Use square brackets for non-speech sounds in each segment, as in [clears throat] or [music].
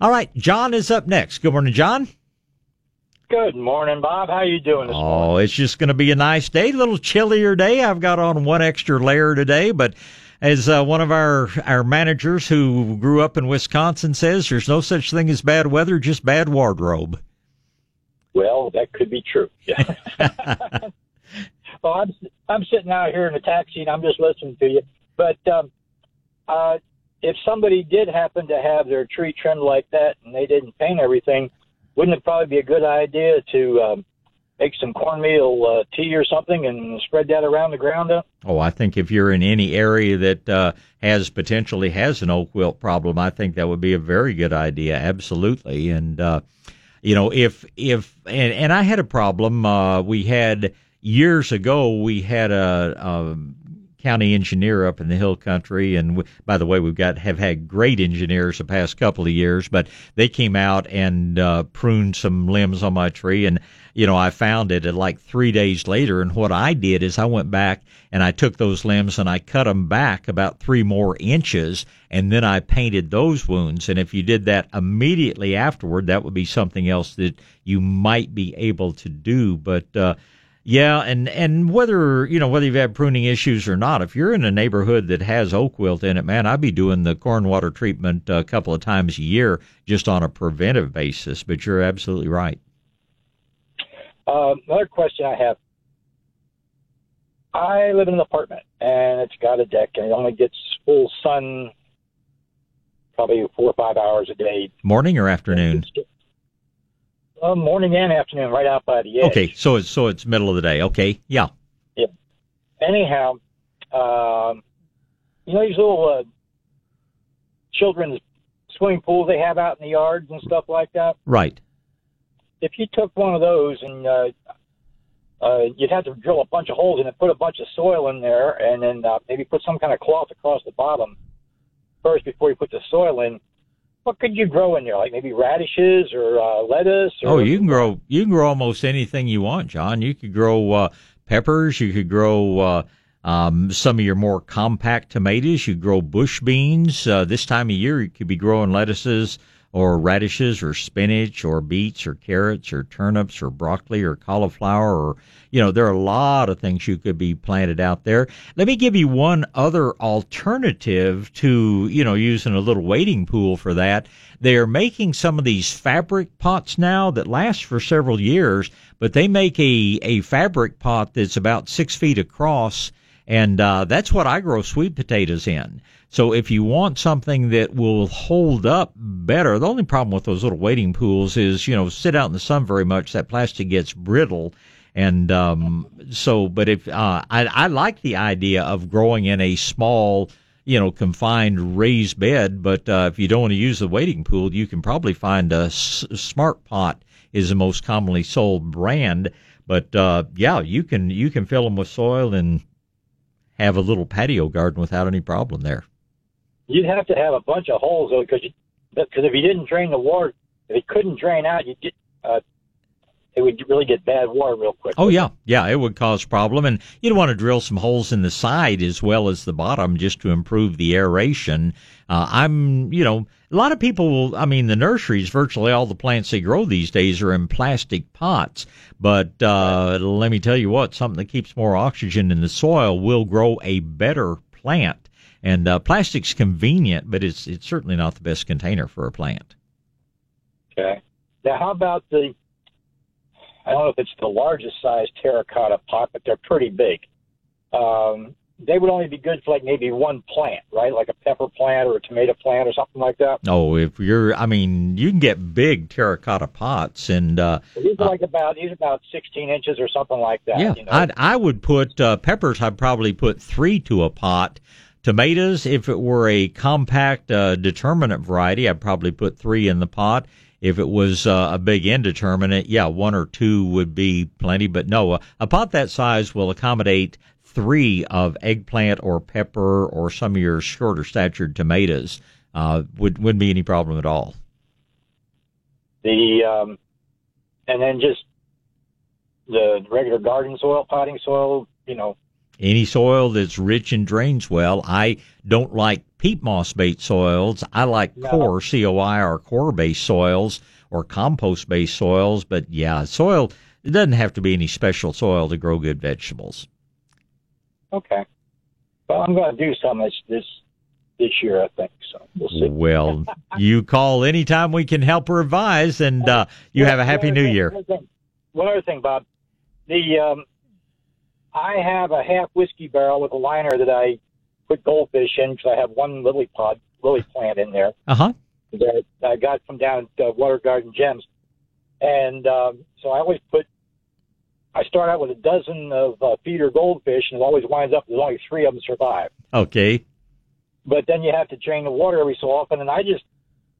All right, John is up next. Good morning, John. Good morning, Bob. How you doing this oh, morning? it's just going to be a nice day, a little chillier day. I've got on one extra layer today, but as uh, one of our our managers who grew up in Wisconsin says, there's no such thing as bad weather, just bad wardrobe. Well, that could be true. Yeah. [laughs] [laughs] well, I'm I'm sitting out here in a taxi and I'm just listening to you. But um, uh, if somebody did happen to have their tree trimmed like that and they didn't paint everything, wouldn't it probably be a good idea to um, make some cornmeal uh, tea or something and spread that around the ground up? Oh, I think if you're in any area that uh, has potentially has an oak wilt problem, I think that would be a very good idea. Absolutely, and uh, you know, if if and, and I had a problem. Uh, we had years ago. We had a, a county engineer up in the hill country. And w- by the way we've got have had great engineers the past couple of years but they came out and uh, pruned some limbs on my tree. And you know I found it at like 3 days later. And what I did is I went back and I took those limbs and I cut them back about 3 more inches. And then I painted those wounds. And if you did that immediately afterward that would be something else that you might be able to do. But uh yeah, and and whether you know whether you've had pruning issues or not, if you're in a neighborhood that has oak wilt in it, man, I'd be doing the corn water treatment a couple of times a year just on a preventive basis. But you're absolutely right. Uh, another question I have. I live in an apartment and it's got a deck and it only gets full sun probably four or five hours a day. Morning or afternoon? Uh, morning and afternoon, right out by the edge. Okay, so it's so it's middle of the day. Okay, yeah. Yeah. Anyhow, um, you know these little uh, children's swimming pools they have out in the yards and stuff like that. Right. If you took one of those and uh, uh, you'd have to drill a bunch of holes in it, put a bunch of soil in there, and then uh, maybe put some kind of cloth across the bottom first before you put the soil in what could you grow in there? Like maybe radishes or uh, lettuce? Or oh, you can grow you can grow almost anything you want, John. You could grow uh, peppers. You could grow uh, um, some of your more compact tomatoes. You grow bush beans. Uh, this time of year, you could be growing lettuces or radishes or spinach or beets or carrots or turnips or broccoli or cauliflower or you know there are a lot of things you could be planted out there let me give you one other alternative to you know using a little wading pool for that they are making some of these fabric pots now that last for several years but they make a a fabric pot that's about six feet across and uh, that's what I grow sweet potatoes in. So if you want something that will hold up better, the only problem with those little wading pools is, you know, sit out in the sun very much, that plastic gets brittle. And um, so, but if uh, I, I like the idea of growing in a small, you know, confined raised bed, but uh, if you don't want to use the wading pool, you can probably find a S- Smart Pot is the most commonly sold brand. But uh, yeah, you can you can fill them with soil and have a little patio garden without any problem there. You'd have to have a bunch of holes though, because because if you didn't drain the water, if it couldn't drain out, you get uh, it would really get bad water real quick. Oh yeah, yeah, it would cause problem, and you'd want to drill some holes in the side as well as the bottom just to improve the aeration. Uh, I'm, you know, a lot of people. I mean, the nurseries, virtually all the plants they grow these days are in plastic pots. But uh, let me tell you what, something that keeps more oxygen in the soil will grow a better plant. And uh, plastic's convenient, but it's it's certainly not the best container for a plant. Okay. Now, how about the I don't know if it's the largest size terracotta pot, but they're pretty big. Um, they would only be good for like maybe one plant, right? Like a pepper plant or a tomato plant or something like that. Oh, if you're, I mean, you can get big terracotta pots, and uh, these are like about these are about sixteen inches or something like that. Yeah, you know? I'd, I would put uh, peppers. I'd probably put three to a pot. Tomatoes, if it were a compact uh, determinate variety, I'd probably put three in the pot. If it was uh, a big indeterminate, yeah, one or two would be plenty. But no, a, a pot that size will accommodate three of eggplant or pepper or some of your shorter statured tomatoes. Uh, would wouldn't be any problem at all. The um, and then just the regular garden soil, potting soil, you know. Any soil that's rich and drains well. I don't like peat moss based soils. I like no. coir, C O I, or coir based soils or compost based soils. But yeah, soil, it doesn't have to be any special soil to grow good vegetables. Okay. Well, I'm going to do some this, this this year, I think. So we'll see. Well, [laughs] you call anytime we can help or advise, and uh, you have a happy new year. One other thing, Bob. The um, I have a half whiskey barrel with a liner that I put goldfish in because I have one lily pod, lily plant in there. Uh huh. That I got from down at uh, Water Garden Gems, and um, so I always put. I start out with a dozen of uh, feeder goldfish, and it always winds up there's only three of them survive. Okay but then you have to drain the water every so often. And I just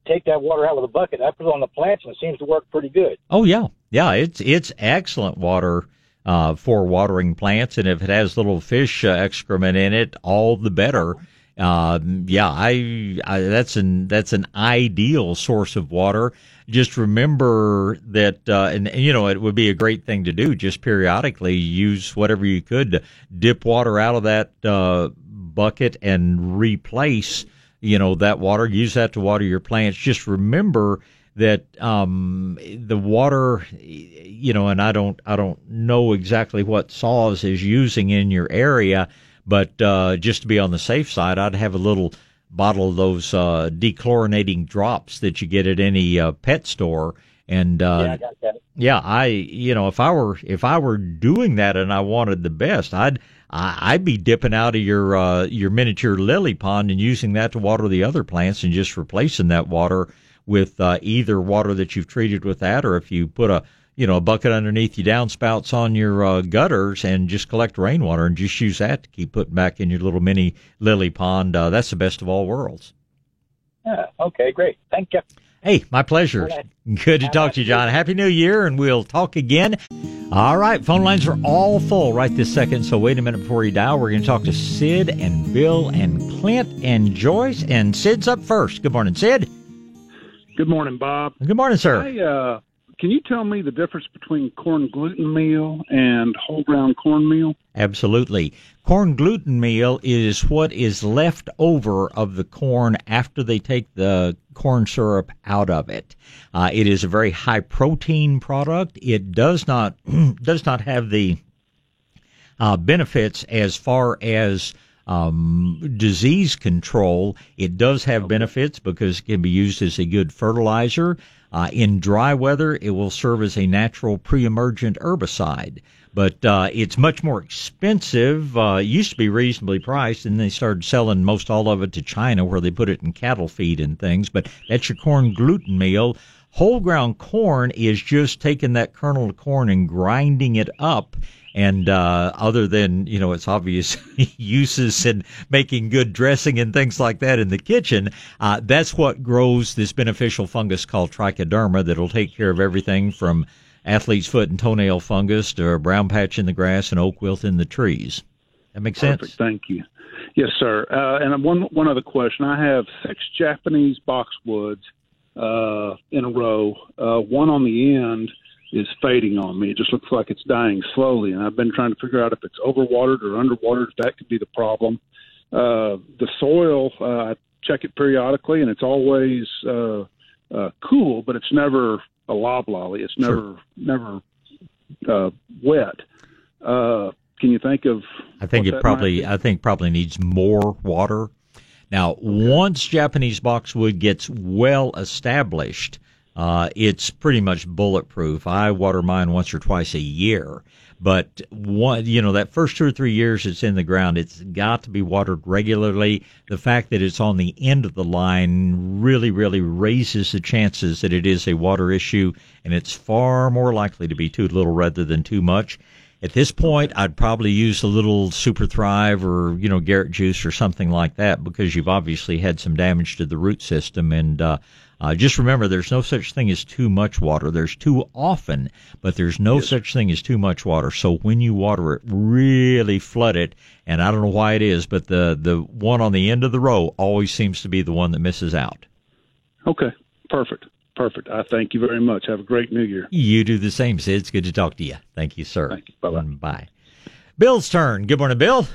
take that water out with a bucket. I put it on the plants, and it seems to work pretty good. Oh yeah, yeah. It's it's excellent water uh, for watering plants, and if it has little fish uh, excrement in it, all the better. Uh, yeah, I, I that's an that's an ideal source of water. Just remember that, uh, and, and you know, it would be a great thing to do. Just periodically use whatever you could to dip water out of that uh, bucket and replace, you know, that water. Use that to water your plants. Just remember that um, the water, you know, and I don't, I don't know exactly what SAWS is using in your area, but uh, just to be on the safe side, I'd have a little bottle of those uh, dechlorinating drops that you get at any uh, pet store. And uh, yeah, I yeah, I you know if I were if I were doing that and I wanted the best, I'd I'd be dipping out of your uh, your miniature lily pond and using that to water the other plants, and just replacing that water with uh, either water that you've treated with that, or if you put a you know a bucket underneath your downspouts on your uh, gutters and just collect rainwater and just use that to keep putting back in your little mini lily pond. Uh, that's the best of all worlds. Yeah. Okay. Great. Thank you. Hey, my pleasure. Good to talk to you, John. Happy New Year, and we'll talk again. All right, phone lines are all full right this second, so wait a minute before you dial. We're going to talk to Sid and Bill and Clint and Joyce, and Sid's up first. Good morning, Sid. Good morning, Bob. Good morning, sir. Hey, uh, can you tell me the difference between corn gluten meal and whole ground corn meal? Absolutely. Corn gluten meal is what is left over of the corn after they take the corn syrup out of it. Uh, it is a very high protein product. It does not [clears throat] does not have the uh, benefits as far as um, disease control. It does have benefits because it can be used as a good fertilizer. Uh, in dry weather, it will serve as a natural pre-emergent herbicide, but uh, it's much more expensive. Uh, it used to be reasonably priced, and they started selling most all of it to China, where they put it in cattle feed and things. But that's your corn gluten meal. Whole ground corn is just taking that kernel of corn and grinding it up and uh, other than you know its obvious [laughs] uses in making good dressing and things like that in the kitchen, uh, that's what grows this beneficial fungus called trichoderma that'll take care of everything from athlete's foot and toenail fungus to a brown patch in the grass and oak wilt in the trees. That makes Perfect. sense. Thank you. Yes, sir. Uh, and one one other question. I have six Japanese boxwoods uh, in a row. Uh, one on the end is fading on me. It just looks like it's dying slowly, and I've been trying to figure out if it's overwatered or underwatered. If That could be the problem. Uh, the soil, uh, I check it periodically, and it's always uh, uh, cool, but it's never a loblolly. It's never sure. never uh, wet. Uh, can you think of? I think it probably. I think probably needs more water. Now, okay. once Japanese boxwood gets well established, uh, it's pretty much bulletproof. I water mine once or twice a year, but one, you know, that first two or three years it's in the ground, it's got to be watered regularly. The fact that it's on the end of the line really, really raises the chances that it is a water issue, and it's far more likely to be too little rather than too much. At this point, I'd probably use a little Super Thrive or you know Garrett juice or something like that because you've obviously had some damage to the root system. And uh, uh, just remember, there's no such thing as too much water. There's too often, but there's no yes. such thing as too much water. So when you water it, really flood it. And I don't know why it is, but the the one on the end of the row always seems to be the one that misses out. Okay, perfect. Perfect. I thank you very much. Have a great new year. You do the same, Sid. It's good to talk to you. Thank you, sir. Thank you. Bye-bye. Mm, bye. Bill's turn. Good morning, Bill.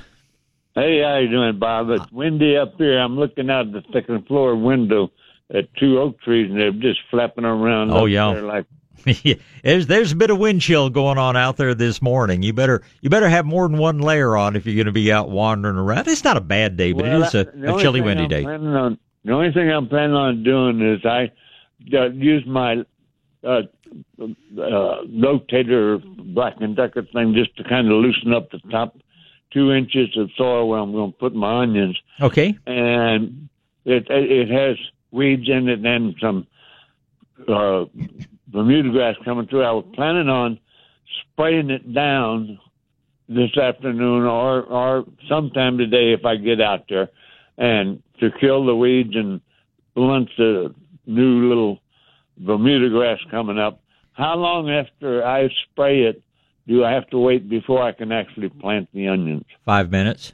Hey, how you doing, Bob? It's windy up here. I'm looking out the second floor window at two oak trees, and they're just flapping around. Oh yeah, like [laughs] there's there's a bit of wind chill going on out there this morning. You better you better have more than one layer on if you're going to be out wandering around. It's not a bad day, but well, it is a, a chilly, windy I'm day. On, the only thing I'm planning on doing is I uh, use my uh, uh, rotator black and decker thing just to kind of loosen up the top two inches of soil where I'm going to put my onions. Okay. And it it has weeds in it and some uh, Bermuda grass coming through. I was planning on spraying it down this afternoon or or sometime today if I get out there, and to kill the weeds and blunt the new little Bermuda grass coming up. How long after I spray it do I have to wait before I can actually plant the onions? Five minutes.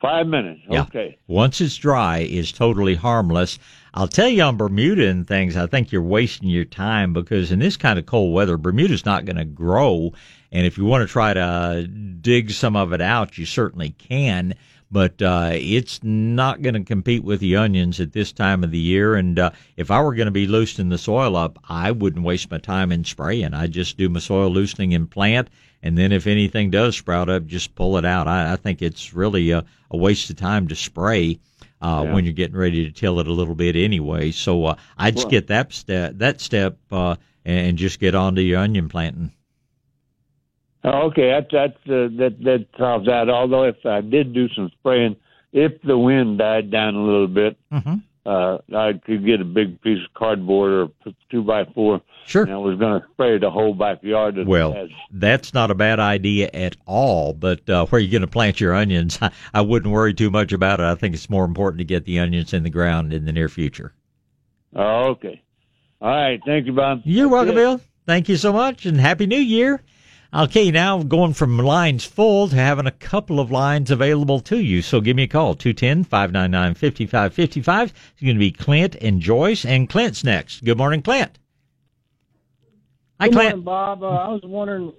Five minutes. Yeah. Okay. Once it's dry, is totally harmless. I'll tell you on Bermuda and things, I think you're wasting your time because in this kind of cold weather, Bermuda's not going to grow. And if you want to try to dig some of it out, you certainly can but uh, it's not going to compete with the onions at this time of the year. And uh, if I were going to be loosening the soil up, I wouldn't waste my time in spraying. I'd just do my soil loosening and plant, and then if anything does sprout up, just pull it out. I, I think it's really a, a, waste of time to spray. Uh, yeah. When you're getting ready to till it a little bit anyway, so uh, I'd well, skip that step, that step, uh, and just get on to your onion planting. Oh, okay, that that uh, that that solves that. Although if I did do some spraying, if the wind died down a little bit, mm-hmm. uh, I could get a big piece of cardboard or two by four. Sure. And I was going to spray the whole backyard. Well, that's not a bad idea at all. But uh, where you're going to plant your onions, [laughs] I, I wouldn't worry too much about it. I think it's more important to get the onions in the ground in the near future. Oh, okay. All right. Thank you, Bob. You're welcome. Bill. Thank you so much, and Happy New Year. Okay, now going from lines full to having a couple of lines available to you. So give me a call, 210-599-5555. It's going to be Clint and Joyce, and Clint's next. Good morning, Clint. Hi, Good Clint. morning, Bob. Uh, I was wondering,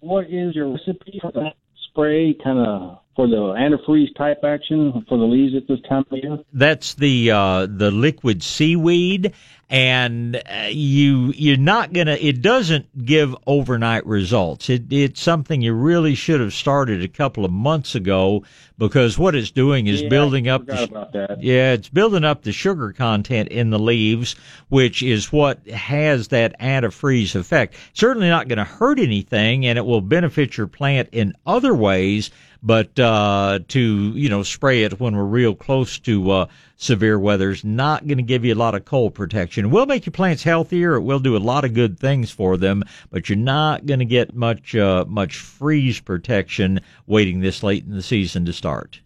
what is your recipe for that spray kind of for the antifreeze type action for the leaves at this time of year? That's the uh, the liquid seaweed, and uh, you you're not gonna. It doesn't give overnight results. It, it's something you really should have started a couple of months ago because what it's doing is yeah, building up. The, yeah, it's building up the sugar content in the leaves, which is what has that antifreeze effect. Certainly not going to hurt anything, and it will benefit your plant in other ways but uh, to you know spray it when we're real close to uh, severe weather is not going to give you a lot of cold protection. It will make your plants healthier. It will do a lot of good things for them, but you're not going to get much uh, much freeze protection waiting this late in the season to start.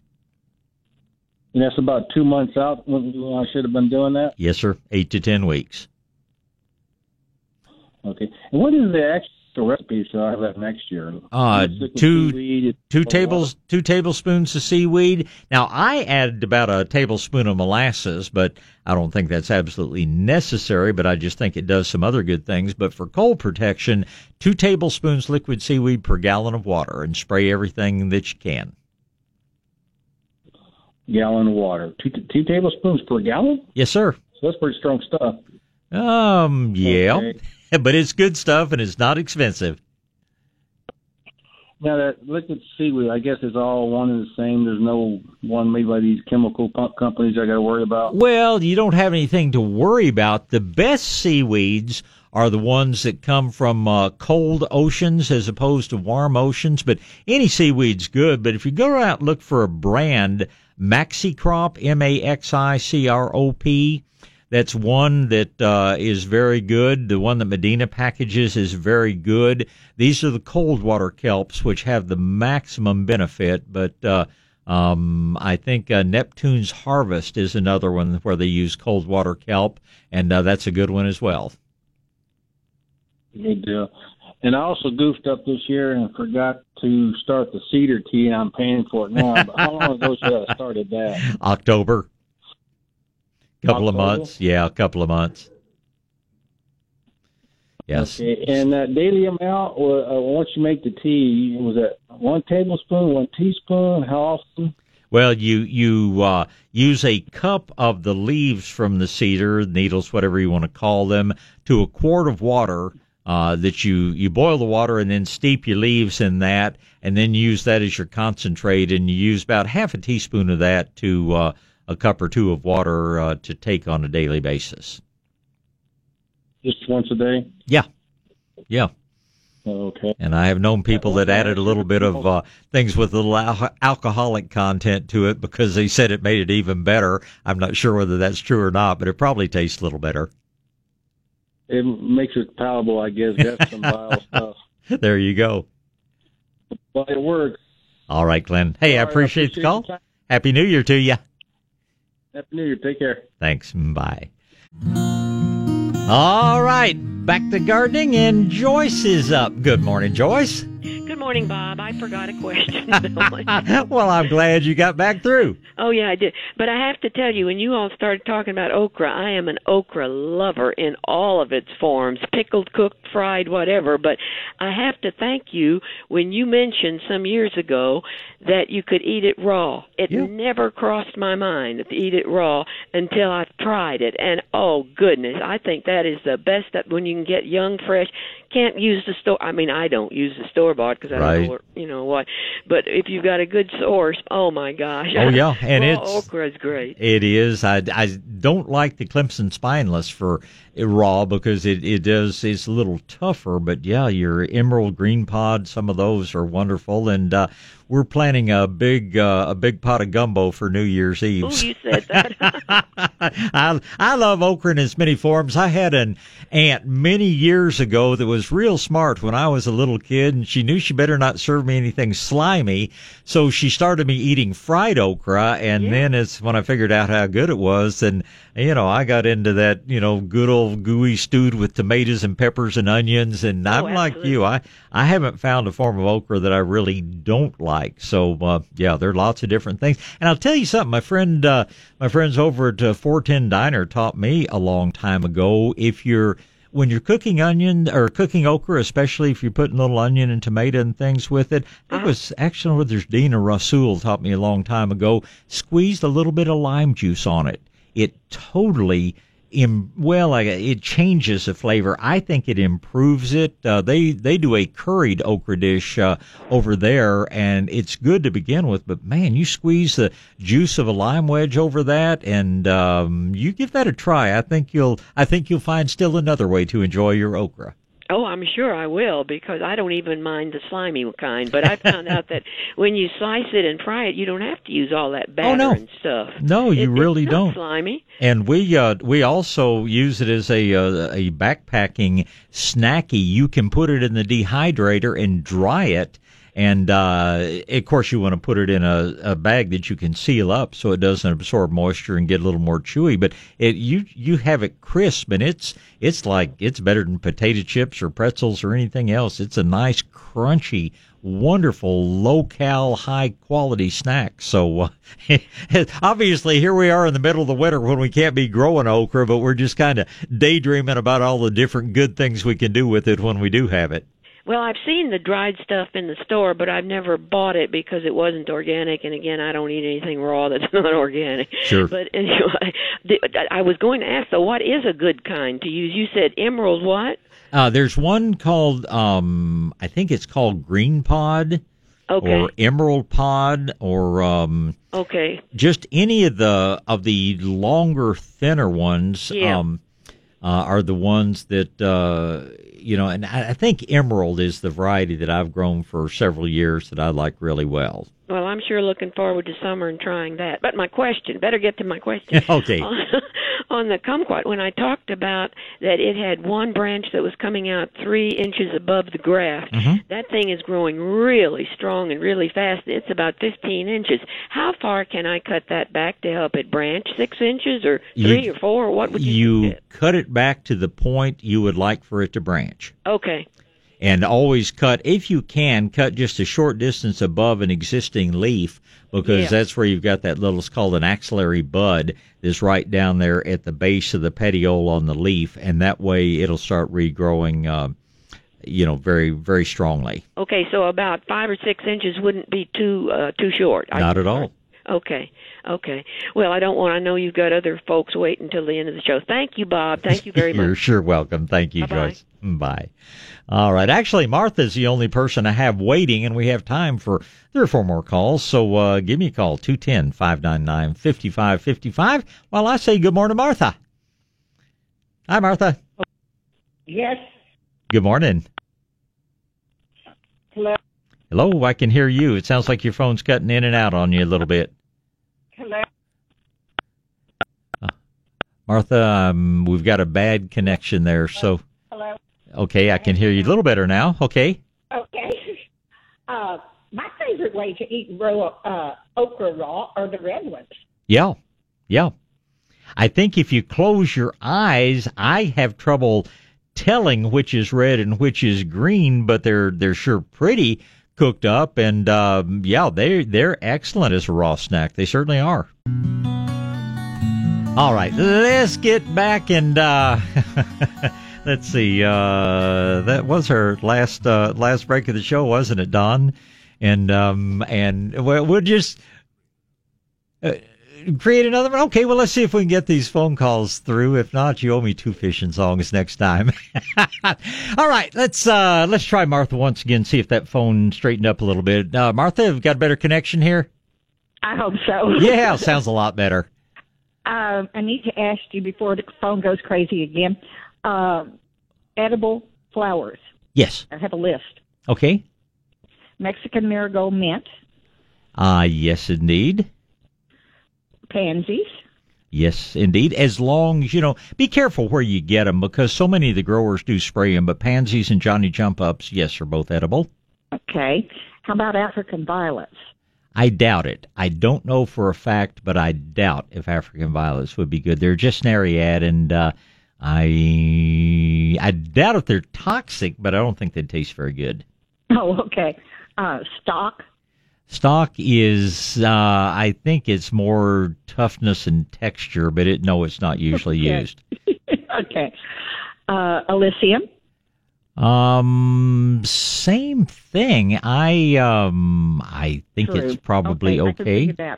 And that's about two months out when I should have been doing that. Yes, sir. Eight to ten weeks. Okay. And what is the actual the recipe so I have that next year. Uh, two two tables two tablespoons of seaweed. Now I added about a tablespoon of molasses, but I don't think that's absolutely necessary. But I just think it does some other good things. But for cold protection, two tablespoons liquid seaweed per gallon of water, and spray everything that you can. Gallon of water, two two tablespoons per gallon. Yes, sir. So that's pretty strong stuff. Um, yeah. Okay. But it's good stuff and it's not expensive. Now that liquid seaweed, I guess is all one and the same. There's no one made by these chemical pump companies I got to worry about. Well, you don't have anything to worry about. The best seaweeds are the ones that come from uh, cold oceans as opposed to warm oceans. But any seaweed's good. But if you go out and look for a brand, Maxicrop, M A X I C R O P, that's one that uh, is very good. The one that Medina packages is very good. These are the cold water kelps, which have the maximum benefit. But uh, um, I think uh, Neptune's Harvest is another one where they use cold water kelp, and uh, that's a good one as well. Good deal. And I also goofed up this year and forgot to start the cedar tea, I'm paying for it now. But how long ago should I started that? [laughs] October. Couple October? of months. Yeah, a couple of months. Yes. Okay. And that daily amount, or uh, once you make the tea, was that one tablespoon, one teaspoon? How often? Well, you you uh, use a cup of the leaves from the cedar, needles, whatever you want to call them, to a quart of water. Uh, that you you boil the water and then steep your leaves in that, and then use that as your concentrate, and you use about half a teaspoon of that to uh, a cup or two of water uh, to take on a daily basis. Just once a day? Yeah, yeah. Okay. And I have known people that added a little bit of uh, things with a little al- alcoholic content to it because they said it made it even better. I'm not sure whether that's true or not, but it probably tastes a little better. It makes it palatable, I guess. Some [laughs] vile stuff. There you go. But it works. All right, Glenn. Hey, I All right, appreciate the call. Happy New Year to you. Happy New Year. Take care. Thanks. Bye. All right, back to gardening, and Joyce is up. Good morning, Joyce. Good morning, Bob. I forgot a question. [laughs] well, I'm glad you got back through. oh yeah, I did. But I have to tell you, when you all started talking about okra, I am an okra lover in all of its forms, pickled, cooked, fried, whatever. But I have to thank you when you mentioned some years ago that you could eat it raw. It Yeah. never crossed my mind to eat it raw until I've tried it, and oh goodness, I think that is the best. That when you can get young, fresh, can't use the store. I mean, I don't use the store bought because I Right. don't know, you know what. But if you've got a good source, oh my gosh. Oh, yeah, [laughs] and raw it's- okra is great. It is. I, I don't like the Clemson spineless for raw because it, it does it's a little tougher. But yeah, your emerald green pod, some of those are wonderful. And uh, we're planning a big uh, a big pot of gumbo for New Year's Eve. Oh, you said that. [laughs] [laughs] I I love okra in its many forms. I had an aunt many years ago that was real smart when I was a little kid, and she knew she better not serve me anything slimy, so she started me eating fried okra. And then it's when I figured out how good it was, and you know I got into that you know good old gooey stewed with tomatoes and peppers and onions. And I'm like you, I I haven't found a form of okra that I really don't like. So uh, yeah, there are lots of different things. And I'll tell you something, my friend, uh, my friends over at uh, 410 Diner taught me a long time ago. If you're when you're cooking onion or cooking okra, especially if you're putting little onion and tomato and things with it, it was actually whether it's Dina Rasul taught me a long time ago. Squeezed a little bit of lime juice on it. It totally Im, well, it changes the flavor. I think it improves it. Uh, they they do a curried okra dish uh, over there, and it's good to begin with. But man, you squeeze the juice of a lime wedge over that, and um, you give that a try. I think you'll I think you'll find still another way to enjoy your okra. Oh, I'm sure I will because I don't even mind the slimy kind. But I found out that [laughs] when you slice it and fry it, you don't have to use all that batter Oh, no. and stuff. No, you It- really don't. Slimy. And we uh, we also use it as a uh, a backpacking snacky. You can put it in the dehydrator and dry it. And uh, of course, you want to put it in a, a bag that you can seal up so it doesn't absorb moisture and get a little more chewy. But it you you have it crisp, and it's it's like it's better than potato chips or pretzels or anything else. It's a nice crunchy wonderful low cal high quality snack so uh, [laughs] obviously here we are in the middle of the winter when we can't be growing okra but we're just kind of daydreaming about all the different good things we can do with it when we do have it Well, I've seen the dried stuff in the store, but I've never bought it because it wasn't organic. And again, I don't eat anything raw [laughs] that's not organic. Sure. But anyway, [laughs] the, I was going to ask though, what is a good kind to use? You said emerald what? uh, there's one called um, i think it's called green pod Okay. or emerald pod or um, okay. just any of the of the longer thinner ones Yeah. um uh, are the ones that uh you know and I, I think emerald is the variety that I've grown for several years that I like really well Well, I'm sure looking forward to summer and trying that. But my question, better get to my question. [laughs] okay. On, [laughs] on the kumquat, when I talked about that it had one branch that was coming out three inches above the graft, Mhm. that thing is growing really strong and really fast. It's about 15 inches. How far can I cut that back to help it branch? Six inches or You- three or four? What would you, You cut it back to the point you would like for it to branch. Okay. And always cut if you can cut just a short distance above an existing leaf because Yeah. that's where you've got that little it's called an axillary bud that's right down there at the base of the petiole on the leaf and that way it'll start regrowing uh, you know very very strongly Okay, so about five or six inches wouldn't be too uh, too short. Not at all Okay, okay. Well, I don't want. I know you've got other folks waiting until the end of the show. Thank you, Bob. Thank you very [laughs] much. You're sure welcome. Thank you, Bye-bye. Joyce. Bye. All right. Actually, Martha's the only person I have waiting, and we have time for three or four more calls. So uh, give me a call, 210 599 5555, while I say good morning, Martha. Hi, Martha. Yes. Good morning. Hello. Hello, I can hear you. It sounds like your phone's cutting in and out on you a little bit. Hello. Martha, um, we've got a bad connection there. So, Hello. okay, I can hear you a little better now. Okay. Okay. [laughs] Uh, my favorite way to eat raw uh, okra raw are the red ones. Yeah. Yeah. I think if you close your eyes, I have trouble telling which is red and which is green, but they're they're sure pretty cooked up and um, yeah, they they're excellent as a raw snack. They certainly are. All right, let's get back and uh, [laughs] let's see. Uh, that was her last uh, last break of the show, wasn't it, Don? And um, and well, we'll just uh, create another one. Okay, well, let's see if we can get these phone calls through. If not, you owe me two fishing songs next time. [laughs] All right, let's uh, let's try Martha once again. See if that phone straightened up a little bit. Uh, Martha, have got a better connection here? I hope so. [laughs] [laughs] Yeah, sounds a lot better. Um, I need to ask you before the phone goes crazy again. Um, edible flowers. Yes. I have a list. Okay. Mexican marigold mint, Uh, yes, indeed. Pansies, Yes, indeed. As long as you know, be careful where you get them because so many of the growers do spray them. But pansies and Johnny Jump Ups, yes, are both edible. okay. How about African violets? I doubt it. I don't know for a fact, but I doubt if African violets would be good. They're just an Ariad, and uh, I I doubt if they're toxic, but I don't think they taste very good. [laughs] Oh, okay. Uh, stock, Stock is, uh, I think it's more toughness and texture, but it no, it's not usually Okay. used. [laughs] okay. Uh, Alyssum, Um, same thing. I um, I think True. it's probably okay. Okay.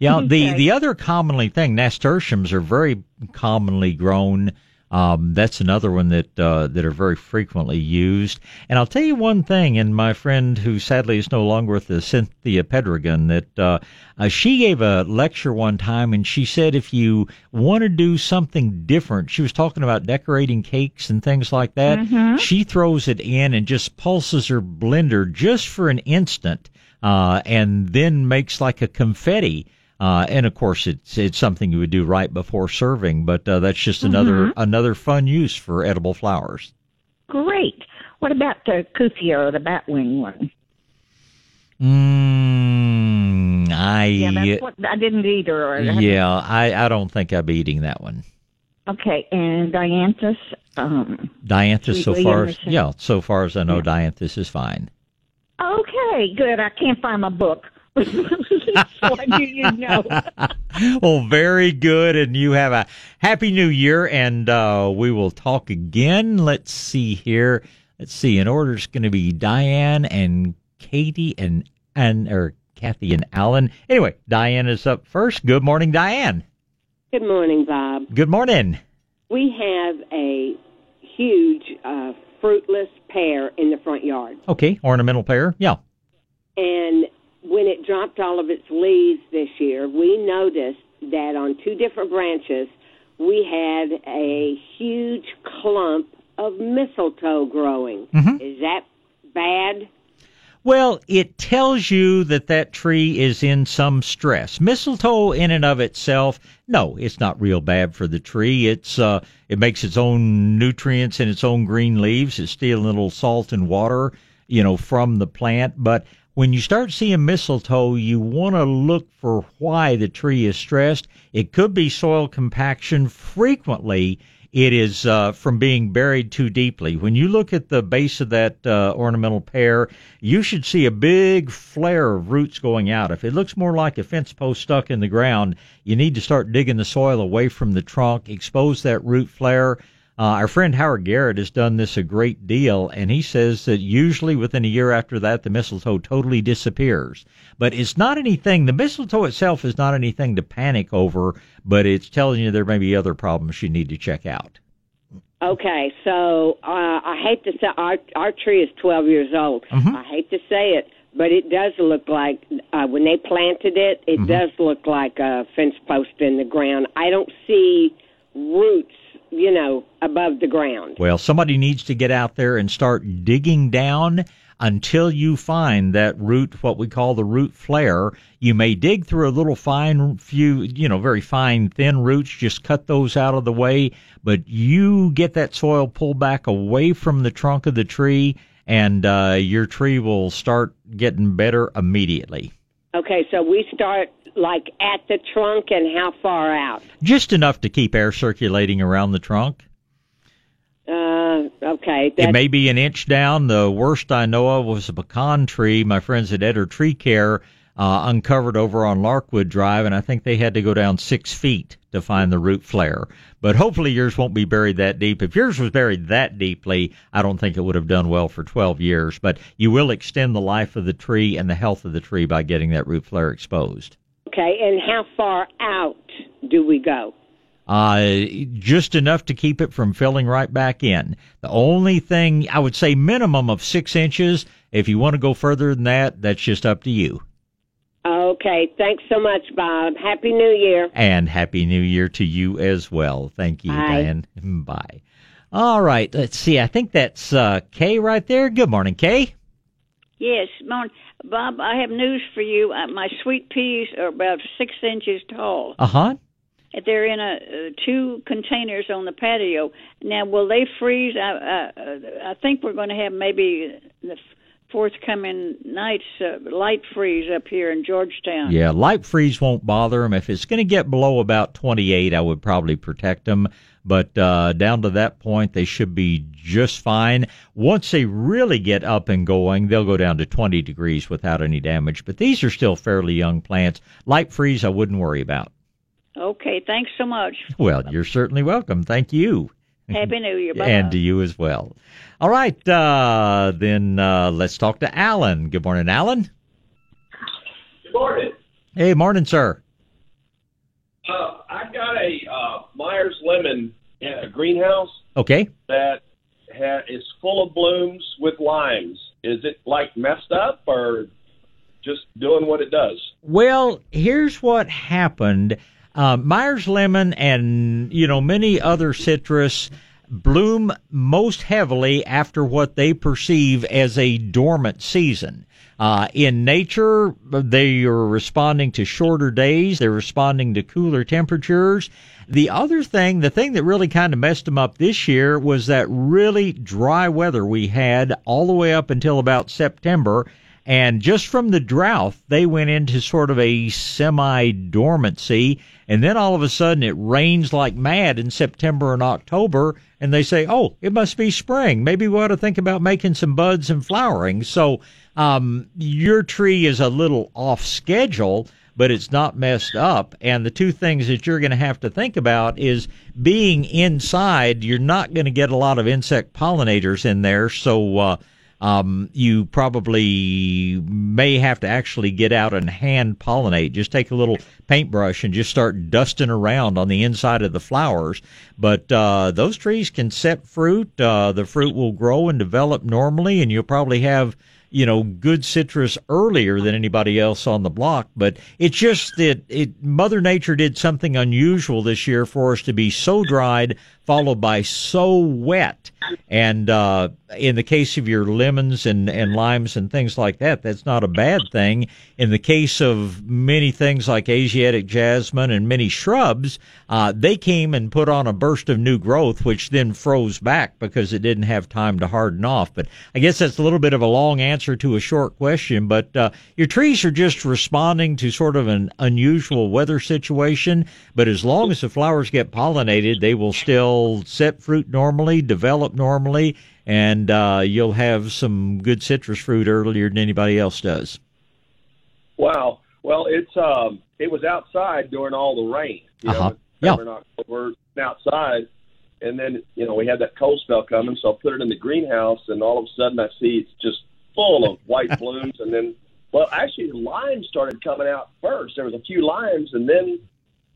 Yeah, the [laughs] Okay. the other commonly thing, nasturtiums are very commonly grown. Um, that's another one that uh, that are very frequently used. And I'll tell you one thing, and my friend who sadly is no longer with us, Cynthia Pedregan, that uh, uh, she gave a lecture one time, and she said if you want to do something different, she was talking about decorating cakes and things like that. She throws it in and just pulses her blender just for an instant, uh, and then makes like a confetti. Uh, and of course, it's it's something you would do right before serving, but uh, that's just another another fun use for edible flowers. Great. What about the Cuphea or the batwing one? Mm, I Yeah, that's what I didn't either. Or yeah, I I don't think I'd be eating that one. Okay, and Dianthus. Um, Dianthus, so far, as, yeah, so far as I know, Yeah. Dianthus is fine. okay, good. I can't find my book, so I you'd know. [laughs] well, very good, and you have a happy new year, and uh, we will talk again. Let's see here. Let's see. In order, it's going to be Diane and Katie and and or Kathy and Alan. Anyway, Diane is up first. Good morning, Diane. Good morning, Bob. Good morning. We have a huge uh, fruitless pear in the front yard, Okay, ornamental pear. Yeah. and when it dropped all of its leaves this year, we noticed that on two different branches we had a huge clump of mistletoe growing. Mhm. Is that bad? Well, it tells you that that tree is in some stress. Mistletoe in and of itself, no, it's not real bad for the tree. It's uh it makes its own nutrients and its own green leaves. It's stealing a little salt and water, you know, from the plant, but when you start seeing mistletoe, you want to look for why the tree is stressed. It could be soil compaction. Frequently, it is uh, from being buried too deeply. When you look at the base of that uh, ornamental pear, you should see a big flare of roots going out. If it looks more like a fence post stuck in the ground, you need to start digging the soil away from the trunk, expose that root flare. Uh, our friend Howard Garrett has done this a great deal, and he says that usually within a year after that, the mistletoe totally disappears. But it's not anything, the mistletoe itself is not anything to panic over, but it's telling you there may be other problems you need to check out. Okay, so uh, I hate to say our our tree is 12 years old. Mhm. I hate to say it, but it does look like uh, when they planted it, it Mhm. does look like a fence post in the ground. I don't see roots, you know, above the ground. Well, somebody needs to get out there and start digging down until you find that root, what we call the root flare. You may dig through a little fine few, you know, very fine thin roots, just cut those out of the way, but you get that soil pulled back away from the trunk of the tree and uh, your tree will start getting better immediately. Okay, so we start like at the trunk and how far out? Just enough to keep air circulating around the trunk. Uh, okay. It may be an inch down. The worst I know of was a pecan tree. My friends at Eder Tree Care uh, uncovered over on Larkwood Drive, and I think they had to go down six feet to find the root flare. But hopefully yours won't be buried that deep. If yours was buried that deeply, I don't think it would have done well for 12 years. But you will extend the life of the tree and the health of the tree by getting that root flare exposed. Okay, and how far out do we go? uh, just enough to keep it from filling right back in. The only thing I would say minimum of six inches. If you want to go further than that, that's just up to you. Okay, thanks so much, Bob. Happy New Year. And happy New Year to you as well. Thank you, Bye. Diane. Bye. All right, let's see. I think that's uh, Kay right there. Good morning, Kay. Yes, morning. Bob, I have news for you. Uh, my sweet peas are about six inches tall. Uh huh. They're in a uh, two containers on the patio. Now, will they freeze? I I, I think we're going to have maybe the forthcoming nights uh, light freeze up here in Georgetown. Yeah, light freeze won't bother them. If it's going to get below about 28, I would probably protect them. But uh, down to that point, they should be just fine. Once they really get up and going, they'll go down to 20 degrees without any damage. But these are still fairly young plants. Light freeze, I wouldn't worry about. Okay, thanks so much. Well, you're certainly welcome. Thank you. Happy New Year. Bye. And to you as well. All right, uh, then uh, let's talk to Alan. Good morning, Alan. Good morning. Hey, morning, sir. Uh, I've got a uh, Meyers lemon uh, greenhouse Okay. that ha- is full of blooms with limes. Is it like messed up or just doing what it does? Well, here's what happened. Uh, Meyers lemon and you know many other citrus bloom most heavily after what they perceive as a dormant season. Uh, in nature, they are responding to shorter days. They're responding to cooler temperatures. The other thing, the thing that really kind of messed them up this year was that really dry weather we had all the way up until about September. And just from the drought, they went into sort of a semi dormancy. And then all of a sudden it rains like mad in September and October. And they say, oh, it must be spring. Maybe we ought to think about making some buds and flowering. So, um, your tree is a little off schedule, but it's not messed up. And the two things that you're going to have to think about is being inside, you're not going to get a lot of insect pollinators in there. So, uh, um, you probably may have to actually get out and hand pollinate. Just take a little paintbrush and just start dusting around on the inside of the flowers. But uh, those trees can set fruit. Uh, the fruit will grow and develop normally, and you'll probably have you know good citrus earlier than anybody else on the block. But it's just that it Mother Nature did something unusual this year for us to be so dried, followed by so wet and uh, in the case of your lemons and, and limes and things like that, that's not a bad thing. In the case of many things like Asiatic jasmine and many shrubs, uh, they came and put on a burst of new growth, which then froze back because it didn't have time to harden off. But I guess that's a little bit of a long answer to a short question. But uh, your trees are just responding to sort of an unusual weather situation. But as long as the flowers get pollinated, they will still set fruit normally, develop normally, and uh, you'll have some good citrus fruit earlier than anybody else does. Wow. Well, it's um, it was outside during all the rain. You Uh-huh. know, Yeah. We're not we're outside, and then you know we had that cold spell coming, so I put it in the greenhouse, and all of a sudden I see it's just full of white blooms, and then well, actually the limes started coming out first. There was a few limes, and then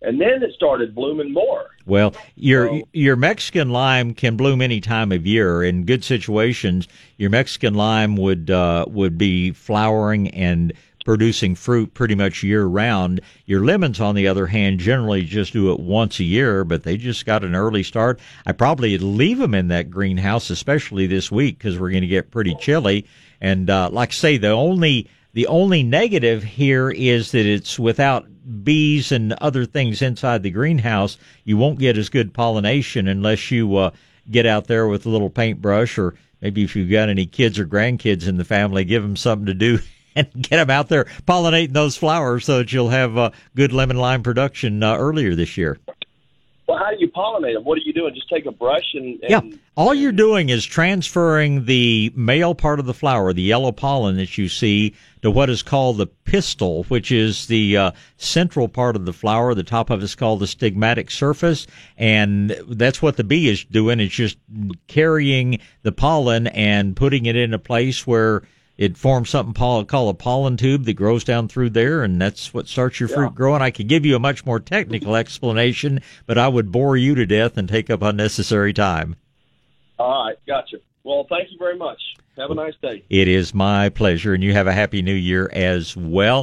and then it started blooming more. Well, your your Mexican lime can bloom any time of year. In good situations, your Mexican lime would uh, would be flowering and producing fruit pretty much year round. Your lemons, on the other hand, generally just do it once a year, but they just got an early start. I probably leave them in that greenhouse, especially this week, because we're going to get pretty chilly. And uh, like I say, the only the only negative here is that it's without bees and other things inside the greenhouse. You won't get as good pollination unless you uh, get out there with a little paintbrush, or maybe if you've got any kids or grandkids in the family, give them something to do [laughs] and get them out there pollinating those flowers so that you'll have uh, good lemon lime production uh, earlier this year. Well, how do you pollinate them? What are you doing? Just take a brush and, and Yeah. All you're doing is transferring the male part of the flower, the yellow pollen that you see, to what is called the pistil, which is the uh, central part of the flower. The top of it is called the stigmatic surface. And that's what the bee is doing. It's just carrying the pollen and putting it in a place where it forms something called a pollen tube that grows down through there, and that's what starts your fruit growing. I could give you a much more technical [laughs] explanation, but I would bore you to death and take up unnecessary time. all right, gotcha. Well, thank you very much. Have a nice day. It is my pleasure, and you have a happy new year as well.